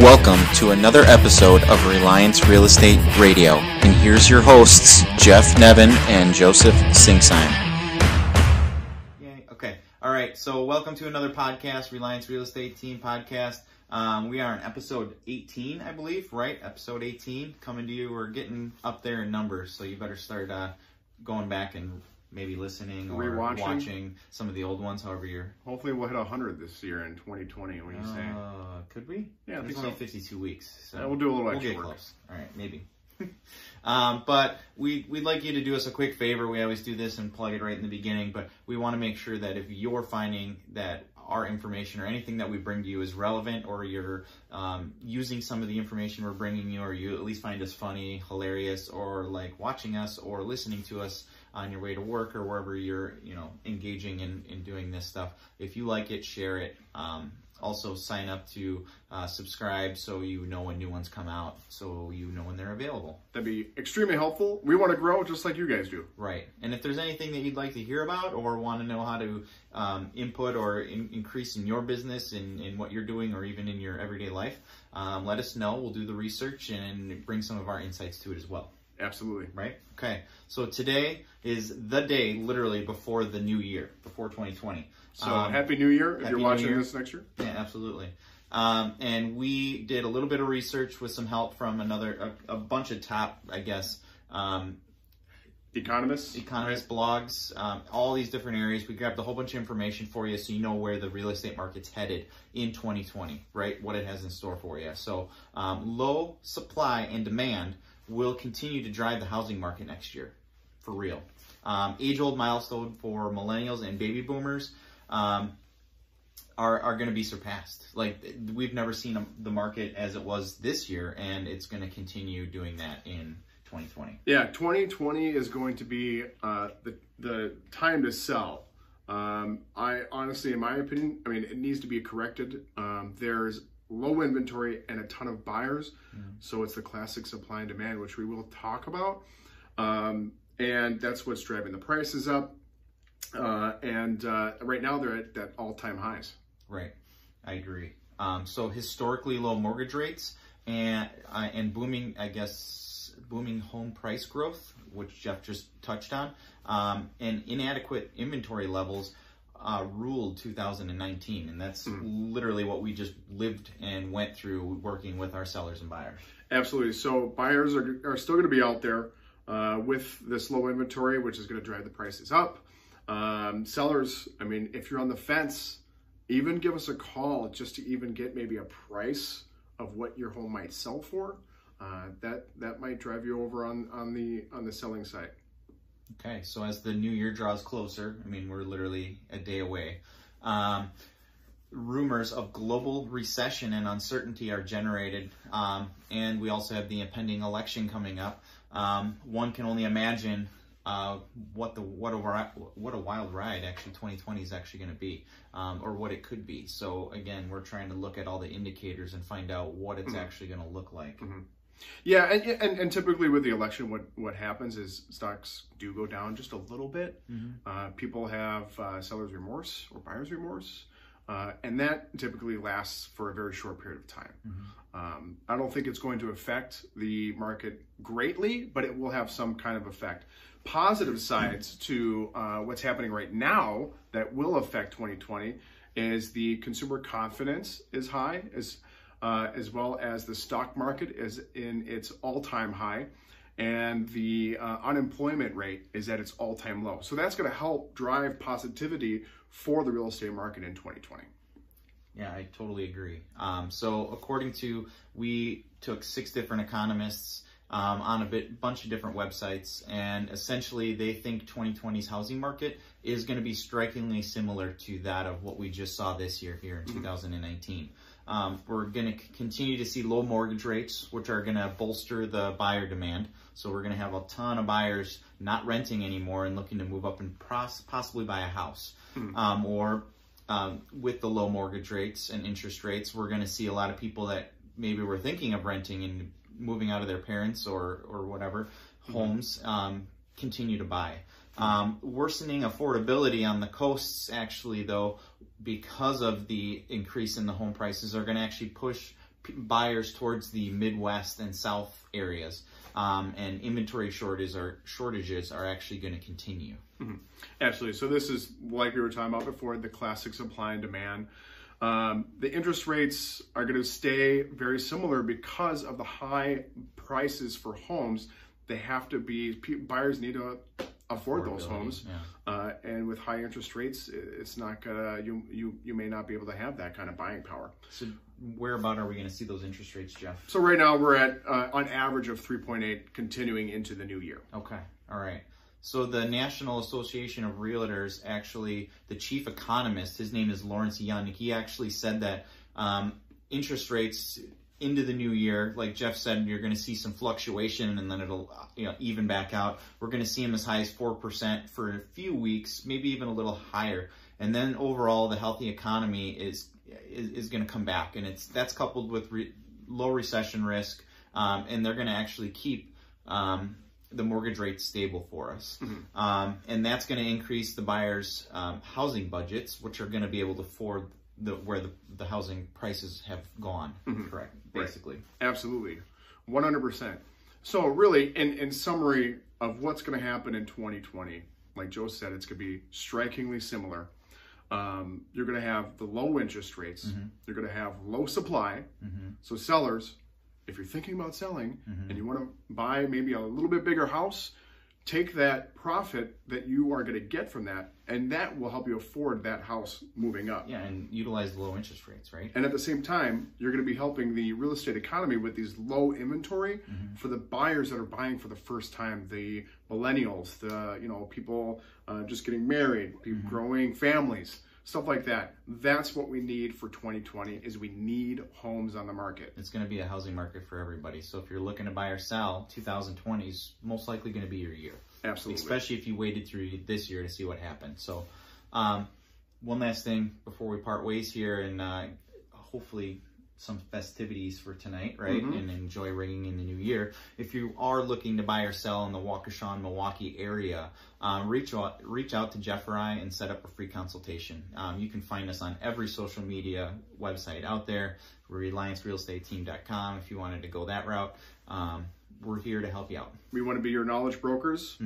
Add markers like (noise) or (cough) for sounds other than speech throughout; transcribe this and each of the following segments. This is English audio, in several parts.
Welcome to another episode of Reliance Real Estate Radio. And here's your hosts, Jeff Nevin and Joseph Singsheim. Yay. Okay. All right. So, welcome to another podcast, Reliance Real Estate Team podcast. Um, we are in episode 18, I believe, right? Episode 18 coming to you. We're getting up there in numbers, so you better start uh, going back and maybe listening or Rewatching. watching some of the old ones, however you're. Hopefully, we'll hit 100 this year in 2020. What do you say? Uh, could we? Yeah, I it's only so. 52 weeks. So Yeah, we'll do a little we'll extra work. close. All right, maybe. (laughs) um, but we, we'd like you to do us a quick favor. We always do this and plug it right in the beginning, but we want to make sure that if you're finding that our information or anything that we bring to you is relevant or you're um, using some of the information we're bringing you or you at least find us funny, hilarious, or like watching us or listening to us on your way to work or wherever you're, you know, engaging in, in doing this stuff. If you like it, share it. Um, also sign up to uh, subscribe so you know when new ones come out, so you know when they're available. That'd be extremely helpful. We want to grow just like you guys do. Right. And if there's anything that you'd like to hear about or want to know how to um, input or in, increase in your business and in, what you're doing or even in your everyday life, um, let us know. We'll do the research and bring some of our insights to it as well. Absolutely. Right? Okay. So today is the day literally before the new year, before 2020. So, Um, Happy New Year if you're watching this next year. Yeah, absolutely. Um, and we did a little bit of research with some help from another, a, a bunch of top, I guess, um, Economists. economist blogs, um, all these different areas. We grabbed a whole bunch of information for you so you know where the real estate market's headed in 2020, right? What it has in store for you. So, um, low supply and demand will continue to drive the housing market next year, for real. Um, age old milestone for millennials and baby boomers. Um, are, are going to be surpassed. Like we've never seen a, the market as it was this year, and it's going to continue doing that in 2020. Yeah, 2020 is going to be uh, the the time to sell. Um, I honestly, in my opinion, I mean, it needs to be corrected. Um, there's low inventory and a ton of buyers, so it's the classic supply and demand, which we will talk about, um, and that's what's driving the prices up. Uh, and uh, right now, they're at, at all-time highs. Right, I agree. Um, so historically low mortgage rates and uh, and booming, I guess, booming home price growth, which Jeff just touched on, um, and inadequate inventory levels uh, ruled 2019, and that's literally what we just lived and went through working with our sellers and buyers. Absolutely. So buyers are, are still going to be out there uh, with this low inventory, which is going to drive the prices up. Um, sellers, I mean, if you're on the fence, even give us a call just to even get maybe a price of what your home might sell for. Uh, that that might drive you over on on the on the selling side. Okay, so as the new year draws closer, I mean, we're literally a day away. Um, rumors of global recession and uncertainty are generated, um, and we also have the impending election coming up. Um, one can only imagine uh, what the what a what a wild ride actually 2020 is actually going to be, um, or what it could be. So again, we're trying to look at all the indicators and find out what it's actually going to look like. Yeah, and, and and typically with the election, what what happens is stocks do go down just a little bit. Uh, people have uh, seller's remorse or buyer's remorse, uh, and that typically lasts for a very short period of time. Um, I don't think it's going to affect the market greatly, but it will have some kind of effect. Positive sides to uh, what's happening right now that will affect 2020 is the consumer confidence is high, as uh, as well as the stock market is in its all-time high, and the uh, unemployment rate is at its all-time low. So that's going to help drive positivity for the real estate market in 2020. Yeah, I totally agree. Um, so, according to, we took six different economists um, on a bit, bunch of different websites, and essentially they think 2020's housing market is going to be strikingly similar to that of what we just saw this year here in 2019. Um, we're going to continue to see low mortgage rates, which are going to bolster the buyer demand. So we're going to have a ton of buyers not renting anymore and looking to move up and possibly buy a house, um, or um, with the low mortgage rates and interest rates, we're going to see a lot of people that maybe were thinking of renting and moving out of their parents or or whatever homes um, continue to buy. Um, worsening affordability on the coasts, actually, though, because of the increase in the home prices, are going to actually push buyers towards the Midwest and South areas, um, and inventory shortages are shortages are actually going to continue. Absolutely. So this is like we were talking about before, the classic supply and demand. Um, the interest rates are going to stay very similar because of the high prices for homes. They have to be buyers need to afford those homes, yeah. uh, and with high interest rates, it's not gonna you you you may not be able to have that kind of buying power. So where about are we going to see those interest rates, Jeff? So right now we're at uh, on average of 3.8, continuing into the new year. Okay, all right. So the National Association of Realtors actually, the chief economist, his name is Lawrence Yun. He actually said that um, interest rates into the new year, like Jeff said, you're going to see some fluctuation, and then it'll you know even back out. We're going to see them as high as four percent for a few weeks, maybe even a little higher, and then overall the healthy economy is is, is going to come back, and it's that's coupled with re- low recession risk, um, and they're going to actually keep um, the mortgage rate stable for us. Um, and that's going to increase the buyers' um, housing budgets, which are going to be able to afford the where the, the housing prices have gone. Mm-hmm. Correct, basically. Absolutely, 100%. So really, in, in summary of what's going to happen in 2020, like Joe said, it's going to be strikingly similar. Um, you're going to have the low interest rates. Mm-hmm. You're going to have low supply. Mm-hmm. So sellers, if you're thinking about selling and you want to buy maybe a little bit bigger house, take that profit that you are going to get from that, and that will help you afford that house moving up. Yeah, and utilize the low interest rates, right? And at the same time, you're going to be helping the real estate economy with these low inventory for the buyers that are buying for the first time, the millennials, the you know people uh, just getting married, people growing families, stuff like that. That's what we need for 2020. Is we need homes on the market. It's going to be a housing market for everybody. So if you're looking to buy or sell, 2020 is most likely going to be your year. Absolutely. especially if you waited through this year to see what happened. So, um, one last thing before we part ways here, and uh, hopefully some festivities for tonight, right? And enjoy ringing in the new year. If you are looking to buy or sell in the Waukesha, and Milwaukee area, um, reach out reach out to Jeff or I and set up a free consultation. Um, you can find us on every social media website out there. RelianceRealEstateTeam.com if you wanted to go that route. Um, we're here to help you out. We want to be your knowledge brokers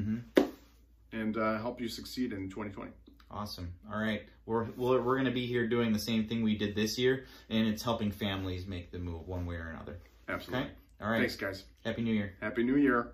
and uh, help you succeed in 2020. Awesome. All right. We're, we're, we're going to be here doing the same thing we did this year, and it's helping families make the move one way or another. Absolutely. Okay? All right. Thanks, guys. Happy New Year. Happy New Year.